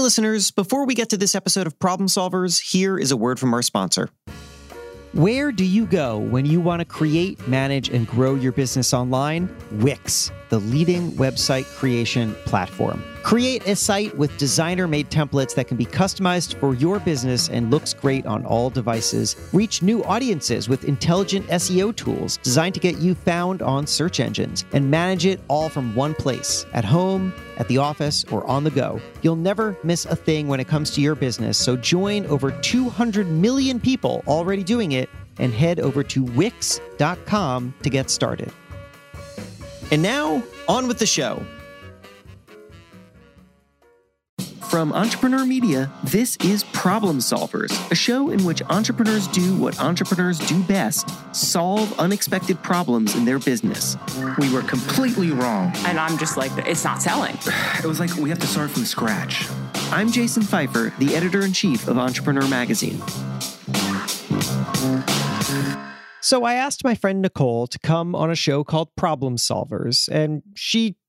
Listeners, before we get to this episode of Problem Solvers, here is a word from our sponsor. Where do you go when you want to create, manage, and grow your business online? Wix, the leading website creation platform. Create a site with designer made templates that can be customized for your business and looks great on all devices. Reach new audiences with intelligent SEO tools designed to get you found on search engines and manage it all from one place at home, at the office, or on the go. You'll never miss a thing when it comes to your business, so join over 200 million people already doing it and head over to wix.com to get started. And now, on with the show. From Entrepreneur Media, this is Problem Solvers, a show in which entrepreneurs do what entrepreneurs do best solve unexpected problems in their business. We were completely wrong. And I'm just like, it's not selling. It was like we have to start from scratch. I'm Jason Feifer, the editor in chief of Entrepreneur Magazine. So I asked my friend Nicole to come on a show called Problem Solvers, and she just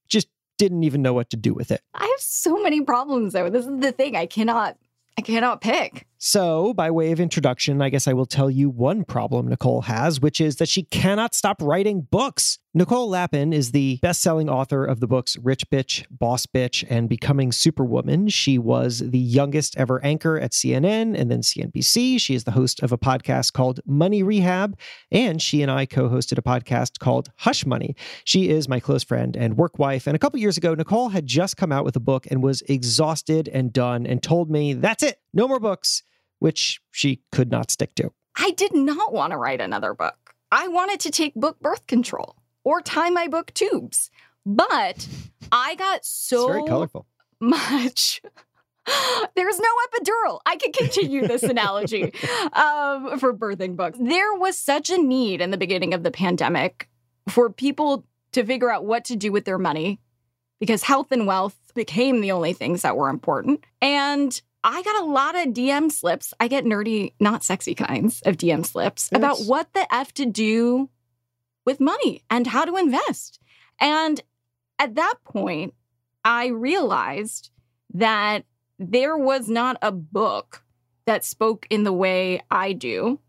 didn't even know what to do with it. I have so many problems though. This is the thing. I cannot I cannot pick. So, by way of introduction, I guess I will tell you one problem Nicole has, which is that she cannot stop writing books. Nicole Lapin is the best selling author of the books Rich Bitch, Boss Bitch, and Becoming Superwoman. She was the youngest ever anchor at CNN and then CNBC. She is the host of a podcast called Money Rehab, and she and I co hosted a podcast called Hush Money. She is my close friend and work wife. And a couple years ago, Nicole had just come out with a book and was exhausted and done and told me, That's it, no more books, which she could not stick to. I did not want to write another book. I wanted to take book birth control or tie my book tubes. But I got so It's very colorful. much. There's no epidural. I could continue this analogy um, for birthing books. There was such a need in the beginning of the pandemic for people to figure out what to do with their money because health and wealth became the only things that were important. And I got a lot of DM slips. I get nerdy, not sexy kinds of DM slips about what the F to do with money and how to invest. And at that point, I realized that there was not a book that spoke in the way I do.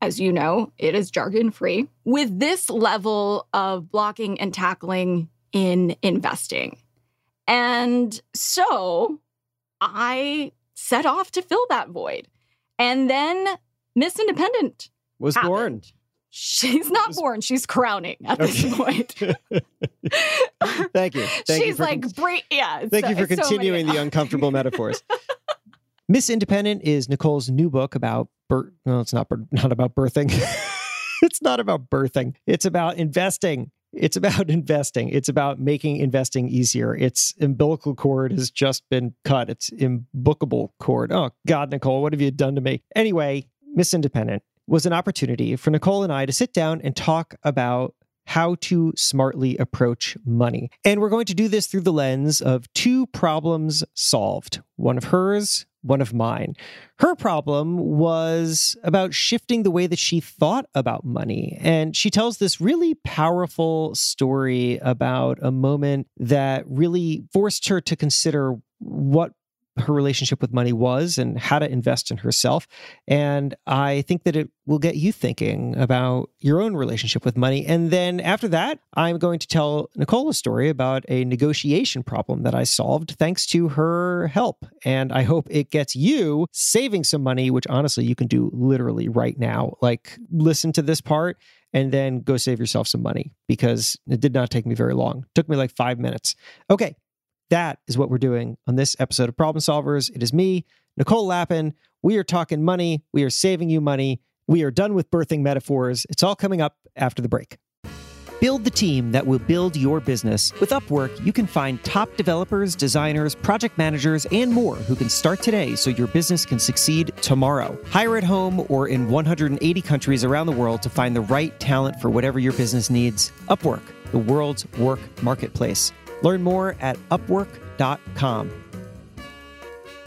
As you know, it is jargon free with this level of blocking and tackling in investing. And so I set off to fill that void. And then Miss Independent Was happened. born. She's not born. She's crowning at this Okay. point. Thank you. Thank She's for like, con- bra- yeah. Thank so- you for so continuing the uncomfortable metaphors. Miss Independent is Nicole's new book about birth. No, it's not not about birthing. it's not about birthing. It's about investing. It's about investing. It's about making investing easier. Its umbilical cord has just been cut. It's imbookable cord. Oh God, Nicole, what have you done to me? Anyway, Miss Independent was an opportunity for Nicole and I to sit down and talk about how to smartly approach money. And we're going to do this through the lens of two problems solved one of hers, one of mine. Her problem was about shifting the way that she thought about money. And she tells this really powerful story about a moment that really forced her to consider what her relationship with money was and how to invest in herself. And I think that it will get you thinking about your own relationship with money. And then after that, I'm going to tell Nicole a story about a negotiation problem that I solved thanks to her help. And I hope it gets you saving some money, which honestly you can do literally right now. Like, listen to this part and then go save yourself some money because it did not take me very long. It took me like five minutes. Okay, that is what we're doing on this episode of Problem Solvers. It is me, Nicole Lapin. We are talking money. We are saving you money. We are done with birthing metaphors. It's all coming up after the break. Build the team that will build your business. With Upwork, you can find top developers, designers, project managers, and more who can start today so your business can succeed tomorrow. Hire at home or in 180 countries around the world to find the right talent for whatever your business needs. Upwork, the world's work marketplace. Learn more at upwork.com.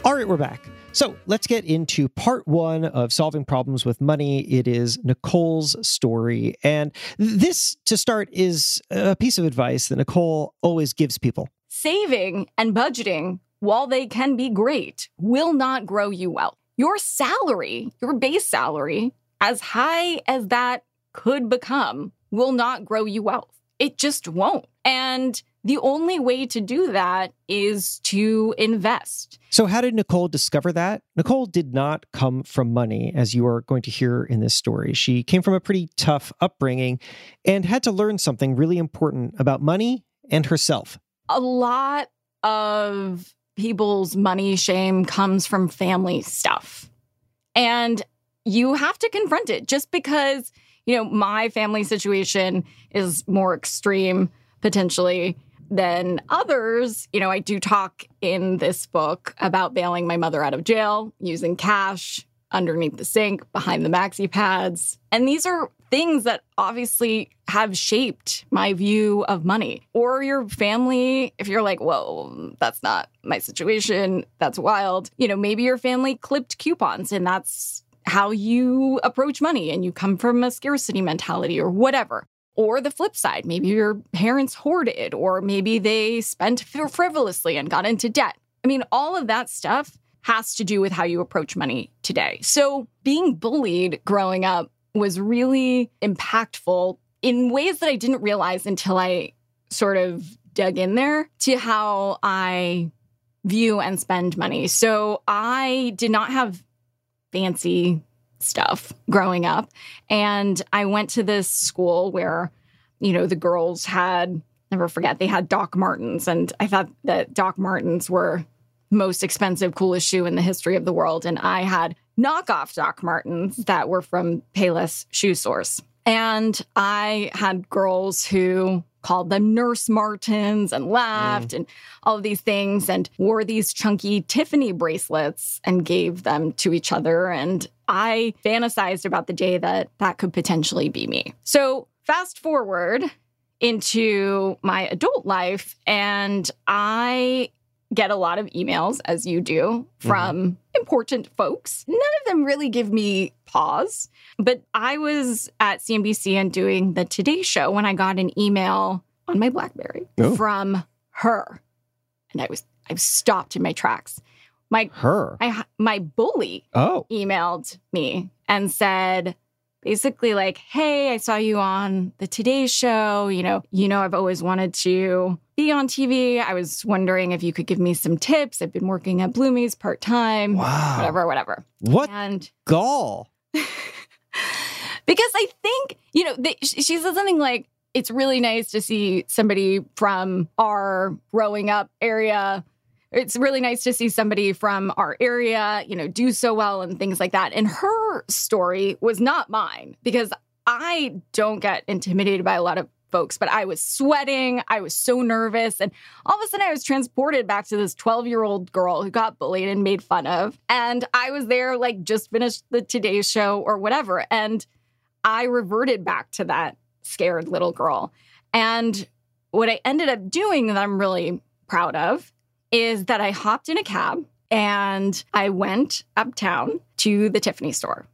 All right, we're back. So let's get into part one of solving problems with money. It is Nicole's story. And this, to start, is a piece of advice that Nicole always gives people. Saving and budgeting while they can be great, will not grow you wealth. Your salary, your base salary, as high as that could become, will not grow you wealth. It just won't. And the only way to do that is to invest. So, how did Nicole discover that? Nicole did not come from money, as you are going to hear in this story. She came from a pretty tough upbringing and had to learn something really important about money and herself. A lot of people's money shame comes from family stuff. And you have to confront it just because, you know, my family situation is more extreme potentially than others. You know, I do talk in this book about bailing my mother out of jail using cash underneath the sink, behind the maxi pads. And these are things that obviously have shaped my view of money. Or your family, if you're like, whoa, that's not my situation, that's wild. You know, maybe your family clipped coupons and that's how you approach money and you come from a scarcity mentality or whatever. Or the flip side, maybe your parents hoarded, or maybe they spent frivolously and got into debt. I mean, all of that stuff has to do with how you approach money today. So, being bullied growing up was really impactful in ways that I didn't realize until I sort of dug in there to how I view and spend money. So, I did not have fancy stuff growing up. And I went to this school where, you know, the girls had, never forget, they had Doc Martens. And I thought that Doc Martens were most expensive, coolest shoe in the history of the world. And I had knockoff Doc Martens that were from Payless Shoe Source. And I had girls who called them Nurse Martens and laughed mm. and all of these things and wore these chunky Tiffany bracelets and gave them to each other. And I fantasized about the day that that could potentially be me. So, fast forward into my adult life, and I get a lot of emails, as you do, mm-hmm. from mm-hmm. important folks. None of them really give me pause. But I was at CNBC and doing the Today Show when I got an email on my Blackberry oh. from her. And I was I stopped in my tracks. My her I, my bully oh. emailed me and said basically like, "Hey, I saw you on the Today Show. You know, you know, I've always wanted to be on TV. I was wondering if you could give me some tips. I've been working at Bloomie's part time. Wow. Whatever, whatever. What and gall? because I think you know they, she said something like, "It's really nice to see somebody from our growing up area." It's really nice to see somebody from our area, you know, do so well and things like that. And her story was not mine because I don't get intimidated by a lot of folks, but I was sweating. I was so nervous. And all of a sudden, I was transported back to this 12 year old girl who got bullied and made fun of. And I was there, like, just finished the Today Show or whatever. And I reverted back to that scared little girl. And what I ended up doing that I'm really proud of is that I hopped in a cab and I went uptown to the Tiffany store.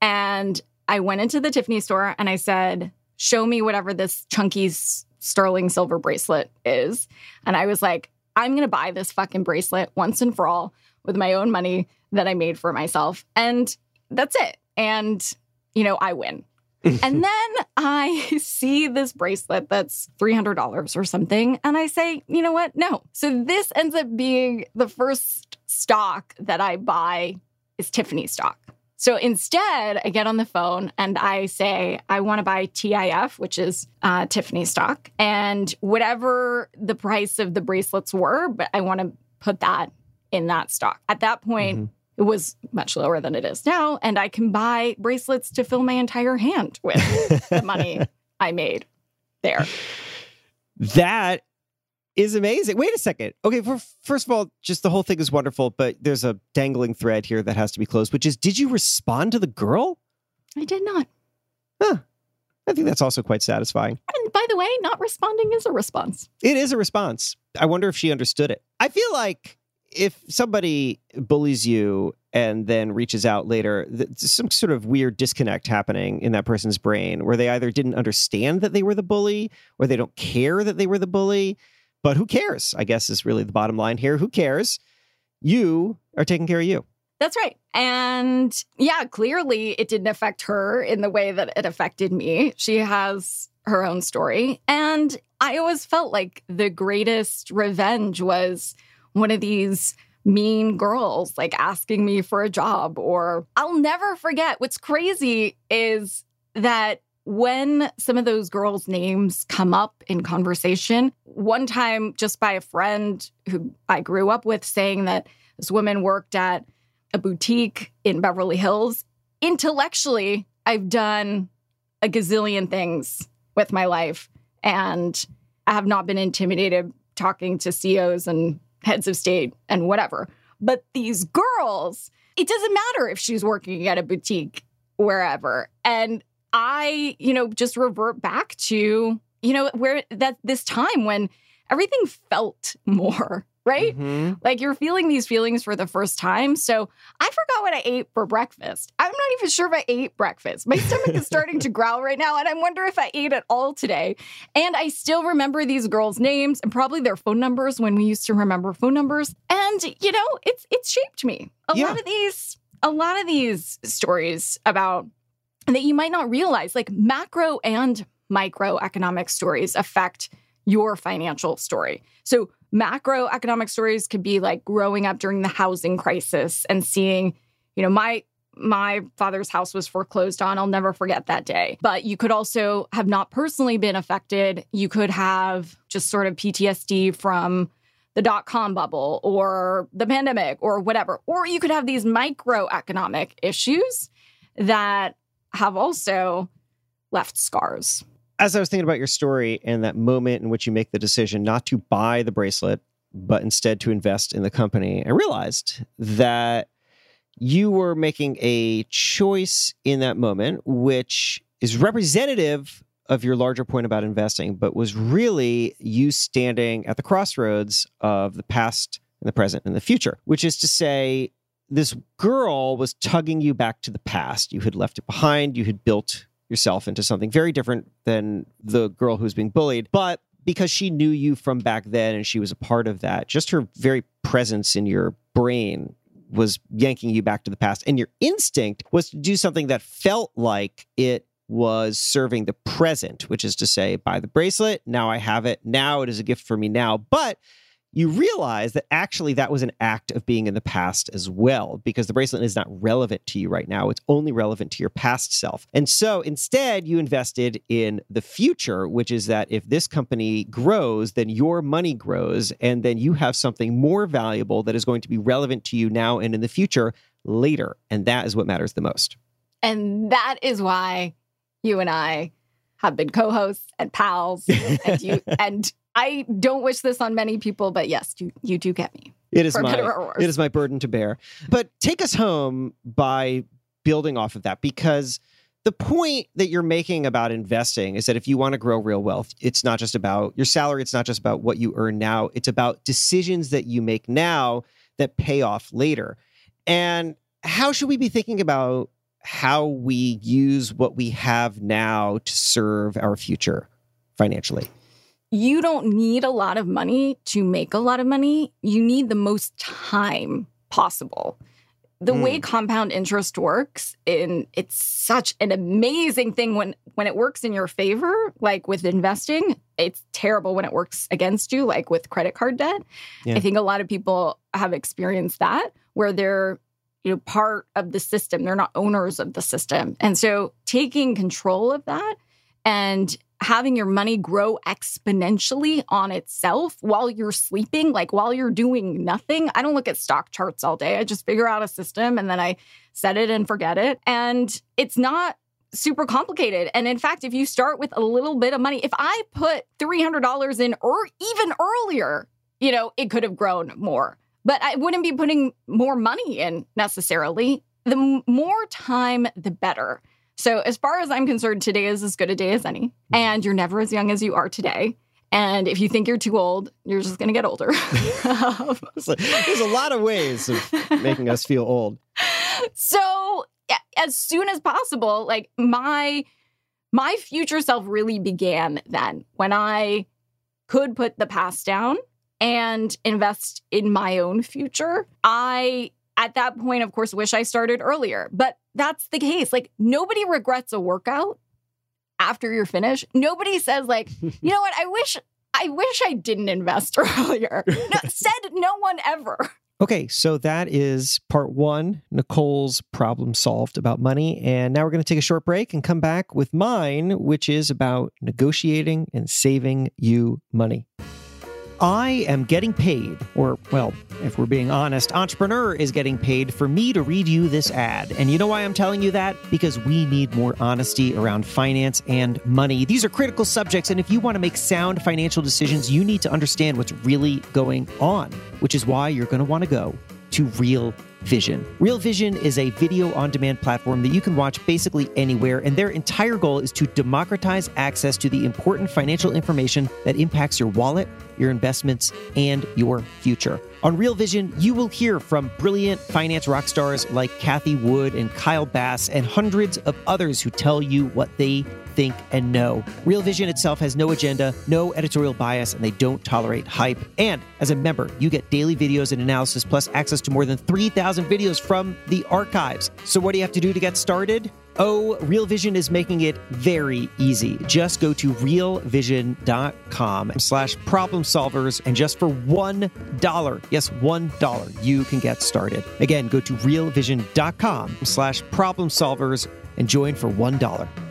And I went into the Tiffany store and I said, show me whatever this chunky sterling silver bracelet is. And I was like, I'm going to buy this fucking bracelet once and for all with my own money that I made for myself. And that's it. And, you know, I win. And then I see this bracelet that's $300 or something. And I say, you know what? No. So this ends up being the first stock that I buy is Tiffany stock. So instead, I get on the phone and I say, I want to buy TIF, which is uh, Tiffany stock, and whatever the price of the bracelets were, but I want to put that in that stock. At that point, mm-hmm. It was much lower than it is now, and I can buy bracelets to fill my entire hand with the money I made there. That is amazing. Wait a second. Okay, for, first of all, just the whole thing is wonderful, but there's a dangling thread here that has to be closed, which is did you respond to the girl? I did not. Huh. I think that's also quite satisfying. And by the way, not responding is a response. It is a response. I wonder if she understood it. I feel like if somebody bullies you and then reaches out later, there's some sort of weird disconnect happening in that person's brain where they either didn't understand that they were the bully or they don't care that they were the bully but who cares? I guess is really the bottom line here. Who cares? you are taking care of you. That's right. And yeah, clearly it didn't affect her in the way that it affected me. She has her own story. And I always felt like the greatest revenge was one of these mean girls like asking me for a job or I'll never forget what's crazy is that when some of those girls' names come up in conversation, one time just by a friend who I grew up with saying that this woman worked at a boutique in Beverly Hills, intellectually, I've done a gazillion things with my life. And I have not been intimidated talking to CEOs and heads of state and whatever. But these girls, it doesn't matter if she's working at a boutique wherever. And I, you know, just revert back to, you know, where that this time when everything felt more right? Mm-hmm. Like you're feeling these feelings for the first time. So I forgot what I ate for breakfast. I'm not even sure if I ate breakfast. My stomach is starting to growl right now, and I wonder if I ate at all today. And I still remember these girls' names and probably their phone numbers when we used to remember phone numbers. And you know, it's it's shaped me. A Yeah. lot of these, a lot of these stories about that you might not realize, like macro and microeconomic stories affect your financial story. So macroeconomic stories could be like growing up during the housing crisis and seeing, you know, my my father's house was foreclosed on. I'll never forget that day. But you could also have not personally been affected. You could have just sort of PTSD from the dot com bubble or the pandemic or whatever. Or you could have these microeconomic issues that have also left scars. As I was thinking about your story and that moment in which you make the decision not to buy the bracelet, but instead to invest in the company, I realized that you were making a choice in that moment, which is representative of your larger point about investing, but was really you standing at the crossroads of the past and the present and the future, which is to say, this girl was tugging you back to the past. You had left it behind, you had built yourself into something very different than the girl who's being bullied. But because she knew you from back then and she was a part of that, just her very presence in your brain was yanking you back to the past. And your instinct was to do something that felt like it was serving the present, which is to say, buy the bracelet. Now I have it. Now it is a gift for me now. But you realize that actually that was an act of being in the past as well, because the bracelet is not relevant to you right now. It's only relevant to your past self. And so instead, you invested in the future, which is that if this company grows, then your money grows, and then you have something more valuable that is going to be relevant to you now and in the future later. And that is what matters the most. And that is why you and I have been co-hosts and pals. And you and I don't wish this on many people, but yes, you you do get me. It is my better or worse. it is my burden to bear. But take us home by building off of that because the point that you're making about investing is that if you want to grow real wealth, it's not just about your salary, it's not just about what you earn now, it's about decisions that you make now that pay off later. And how should we be thinking about how we use what we have now to serve our future financially? You don't need a lot of money to make a lot of money. You need the most time possible. The way hmm. compound interest works, and it's such an amazing thing when when it works in your favor, like with investing. It's terrible when it works against you, like with credit card debt. Yeah. I think a lot of people have experienced that where they're you know part of the system they're not owners of the system and so taking control of that and having your money grow exponentially on itself while you're sleeping like while you're doing nothing. I don't look at stock charts all day. I just figure out a system and then i set it and forget it. And it's not super complicated. And in fact if you start with a little bit of money if i put $300 in or even earlier you know it could have grown more. But I wouldn't be putting more money in necessarily. The more time, the better. So, as far as I'm concerned, today is as good a day as any. Mm-hmm. And you're never as young as you are today. And if you think you're too old, you're just going to get older. There's a lot of ways of making us feel old. so, as soon as possible, like my my future self really began then when I could put the past down and invest in my own future. I, at that point, of course, wish I started earlier, but that's the case. Like, nobody regrets a workout after you're finished. Nobody says, like, you know what? I wish. I wish I didn't invest earlier. No, said no one ever. Okay, so that is part one, Nicole's problem solved about money. And now we're going to take a short break and come back with mine, which is about negotiating and saving you money. I am getting paid, or, well, if we're being honest, Entrepreneur is getting paid for me to read you this ad. And you know why I'm telling you that? Because we need more honesty around finance and money. These are critical subjects, and if you want to make sound financial decisions, you need to understand what's really going on, which is why you're going to want to go to Real Vision. Real Vision is a video on demand platform that you can watch basically anywhere, and their entire goal is to democratize access to the important financial information that impacts your wallet, your investments, and your future. On Real Vision, you will hear from brilliant finance rock stars like Cathie Wood and Kyle Bass, and hundreds of others who tell you what they think and know. Real Vision itself has no agenda, no editorial bias, and they don't tolerate hype. And as a member, you get daily videos and analysis, plus access to more than 3,000 videos from the archives. So, what do you have to do to get started? Oh, Real Vision is making it very easy. Just go to realvision.com slash problem solvers, and just for $1, yes, $1, you can get started. Again, go to realvision.com slash problem solvers and join for $1.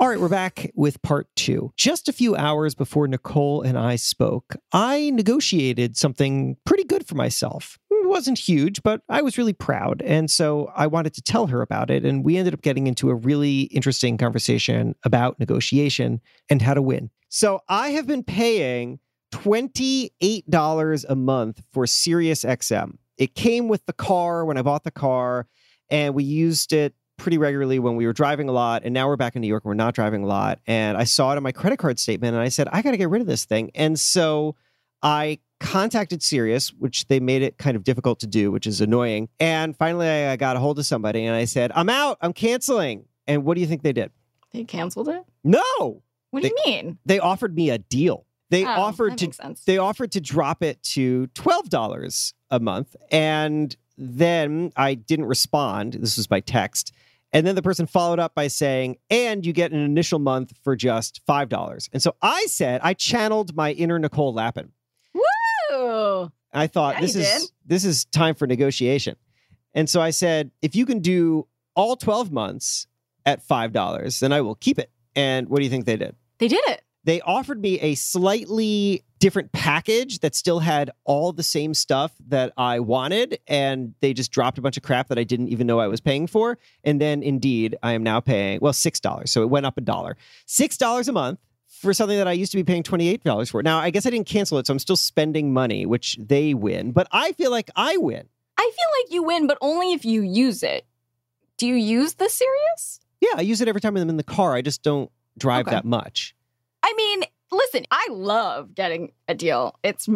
All right, we're back with part two. Just a few hours before Nicole and I spoke, I negotiated something pretty good for myself. It wasn't huge, but I was really proud. And so I wanted to tell her about it. And we ended up getting into a really interesting conversation about negotiation and how to win. So I have been paying $28 a month for SiriusXM. It came with the car when I bought the car, and we used it pretty regularly when we were driving a lot. And now we're back in New York and we're not driving a lot. And I saw it on my credit card statement and I said, I got to get rid of this thing. And so I contacted Sirius, which they made it kind of difficult to do, which is annoying. And finally, I got a hold of somebody and I said, I'm out, I'm canceling. And what do you think they did? They canceled it? No, What do you mean? they offered me a deal. They Oh, offered to they offered to drop it to $12 a month and then I didn't respond. This was by text. And then the person followed up by saying, and you get an initial month for just $5. And so I said, I channeled my inner Nicole Lapin. Ooh. I thought Yeah, this is did. this is time for negotiation. And so I said, if you can do all 12 months at $5, then I will keep it. And what do you think they did? They did it. They offered me a slightly different package that still had all the same stuff that I wanted. And they just dropped a bunch of crap that I didn't even know I was paying for. And then indeed, I am now paying, well, $6. So it went up a dollar. $6 a month for something that I used to be paying $28 for. Now, I guess I didn't cancel it. So I'm still spending money, which they win. But I feel like I win. I feel like you win, but only if you use it. Do you use the Sirius? Yeah, I use it every time I'm in the car. I just don't drive Okay. that much. I mean, listen, I love getting a deal. It's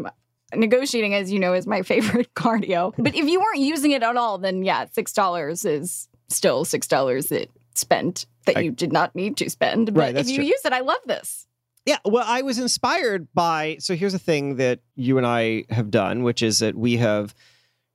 negotiating, as you know, is my favorite cardio. But if you weren't using it at all, then yeah, six dollars is still six dollars that spent that I- you did not need to spend. But Right, if you true. use it, I love this. Yeah, well, I was inspired by. So here's a thing that you and I have done, which is that we have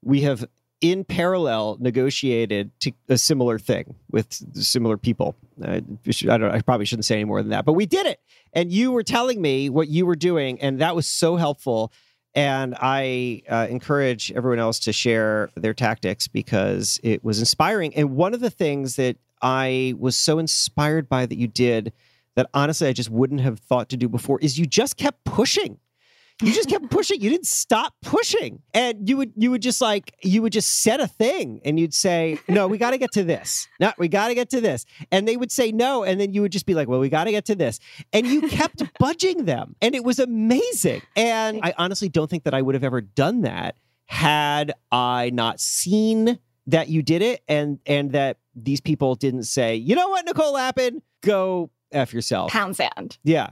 we have in parallel negotiated to a similar thing with similar people. I, I don't. I probably shouldn't say any more than that, but we did it. And you were telling me what you were doing, and that was so helpful. And I uh, encourage everyone else to share their tactics because it was inspiring. And one of the things that I was so inspired by that you did that honestly I just wouldn't have thought to do before is you just kept pushing. You just kept pushing. You didn't stop pushing. And you would you would just like you would just set a thing and you'd say, "No, we got to get to this. No, we got to get to this." And they would say no and then you would just be like, "Well, we got to get to this." And you kept budging them. And it was amazing. And I honestly don't think that I would have ever done that had I not seen that you did it and and that these people didn't say, "You know what, Nicole Lapin, go F yourself." Pound sand Yeah.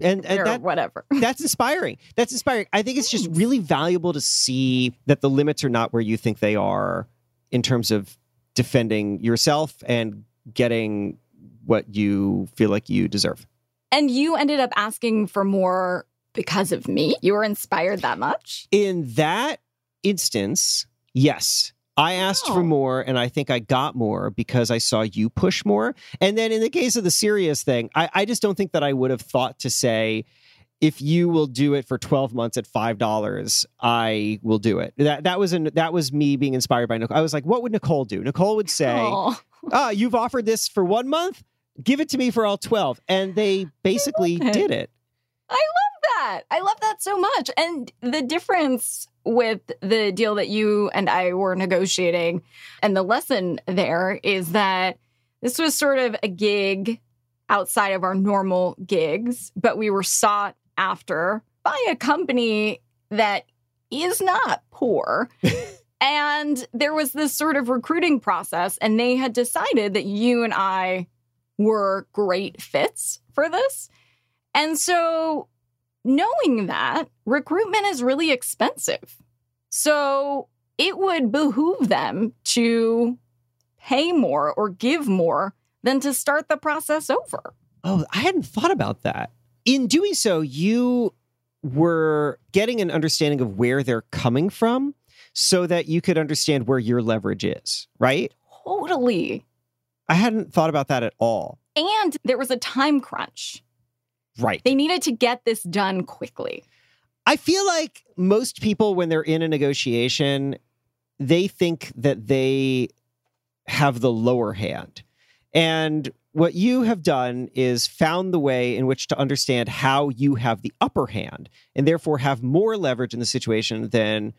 And, and that, whatever. that's inspiring. That's inspiring. I think it's just really valuable to see that the limits are not where you think they are in terms of defending yourself and getting what you feel like you deserve. And you ended up asking for more because of me? You were inspired that much? In that instance, yes. I asked for Oh. more and I think I got more because I saw you push more. And then in the case of the Sirius thing, I, I just don't think that I would have thought to say, if you will do it for 12 months at five dollars, I will do it. That that was an that was me being inspired by Nicole. I was like, what would Nicole do? Nicole would say, Oh, ah, you've offered this for one month, give it to me for all 12. And they basically it. did it. I love that. I love that so much. And the difference with the deal that you and I were negotiating and the lesson there is that this was sort of a gig outside of our normal gigs, but we were sought after by a company that is not poor. and there was this sort of recruiting process, and they had decided that you and I were great fits for this. And so, knowing that recruitment is really expensive. So, it would behoove them to pay more or give more than to start the process over. Oh, I hadn't thought about that. In doing so, you were getting an understanding of where they're coming from so that you could understand where your leverage is, right? Totally. I hadn't thought about that at all. And there was a time crunch. Right. They needed to get this done quickly. I feel like most people, when they're in a negotiation, they think that they have the lower hand. And what you have done is found the way in which to understand how you have the upper hand and therefore have more leverage in the situation than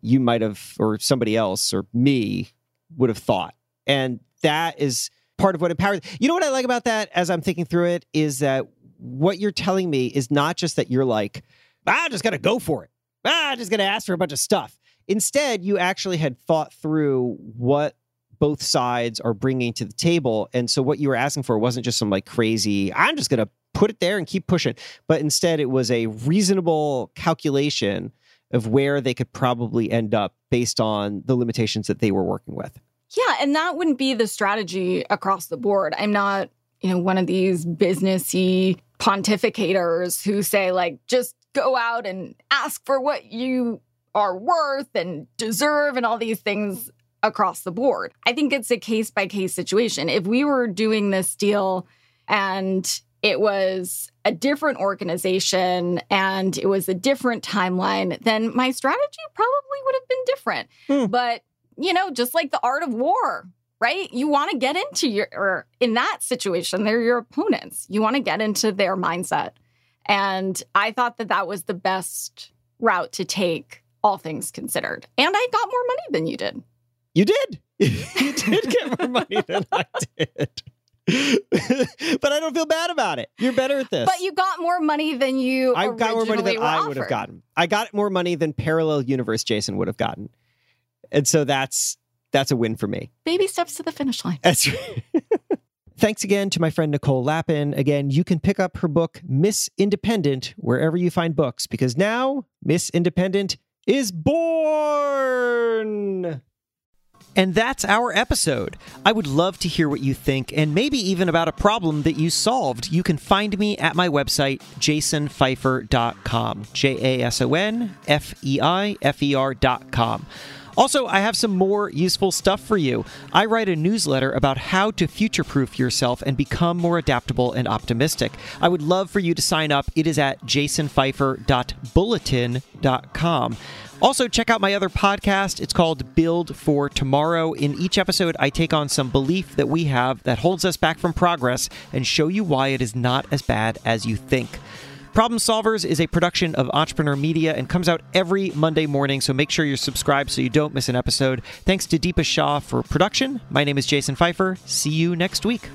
you might have, or somebody else, or me would have thought. And that is part of what empowers. You know what I like about that as I'm thinking through it is that what you're telling me is not just that you're like, ah, I just got to go for it. Ah, I'm just going to ask for a bunch of stuff. Instead, you actually had thought through what both sides are bringing to the table. And so what you were asking for wasn't just some like crazy, I'm just going to put it there and keep pushing. But instead, it was a reasonable calculation of where they could probably end up based on the limitations that they were working with. Yeah, and that wouldn't be the strategy across the board. I'm not, you know, one of these businessy pontificators who say like just go out and ask for what you are worth and deserve and all these things across the board. I think it's a case by case situation. If we were doing this deal and it was a different organization and it was a different timeline, then my strategy probably would have been different. Hmm. But, you know, just like the art of war, right? You want to get into your, or in that situation, they're your opponents. You want to get into their mindset. And I thought that that was the best route to take, all things considered. And I got more money than you did. You did. you did get more money than I did. but I don't feel bad about it. You're better at this. But you got more money than you I got more money than I would have gotten. I got more money than parallel universe Jason would have gotten. And so that's that's a win for me. Baby steps to the finish line. That's right. Thanks again to my friend Nicole Lapin. Again, you can pick up her book, Miss Independent, wherever you find books, because now Miss Independent is born. And that's our episode. I would love to hear what you think and maybe even about a problem that you solved. You can find me at my website, jasonfeifer.com. J A S O N F E I F E R.com. Also, I have some more useful stuff for you. I write a newsletter about how to future proof yourself and become more adaptable and optimistic. I would love for you to sign up. It is at jasonfeifer.bulletin.com. Also, check out my other podcast. It's called Build for Tomorrow. In each episode, I take on some belief that we have that holds us back from progress and show you why it is not as bad as you think. Problem Solvers is a production of Entrepreneur Media and comes out every Monday morning, so make sure you're subscribed so you don't miss an episode. Thanks to Deepa Shah for production. My name is Jason Feifer. See you next week.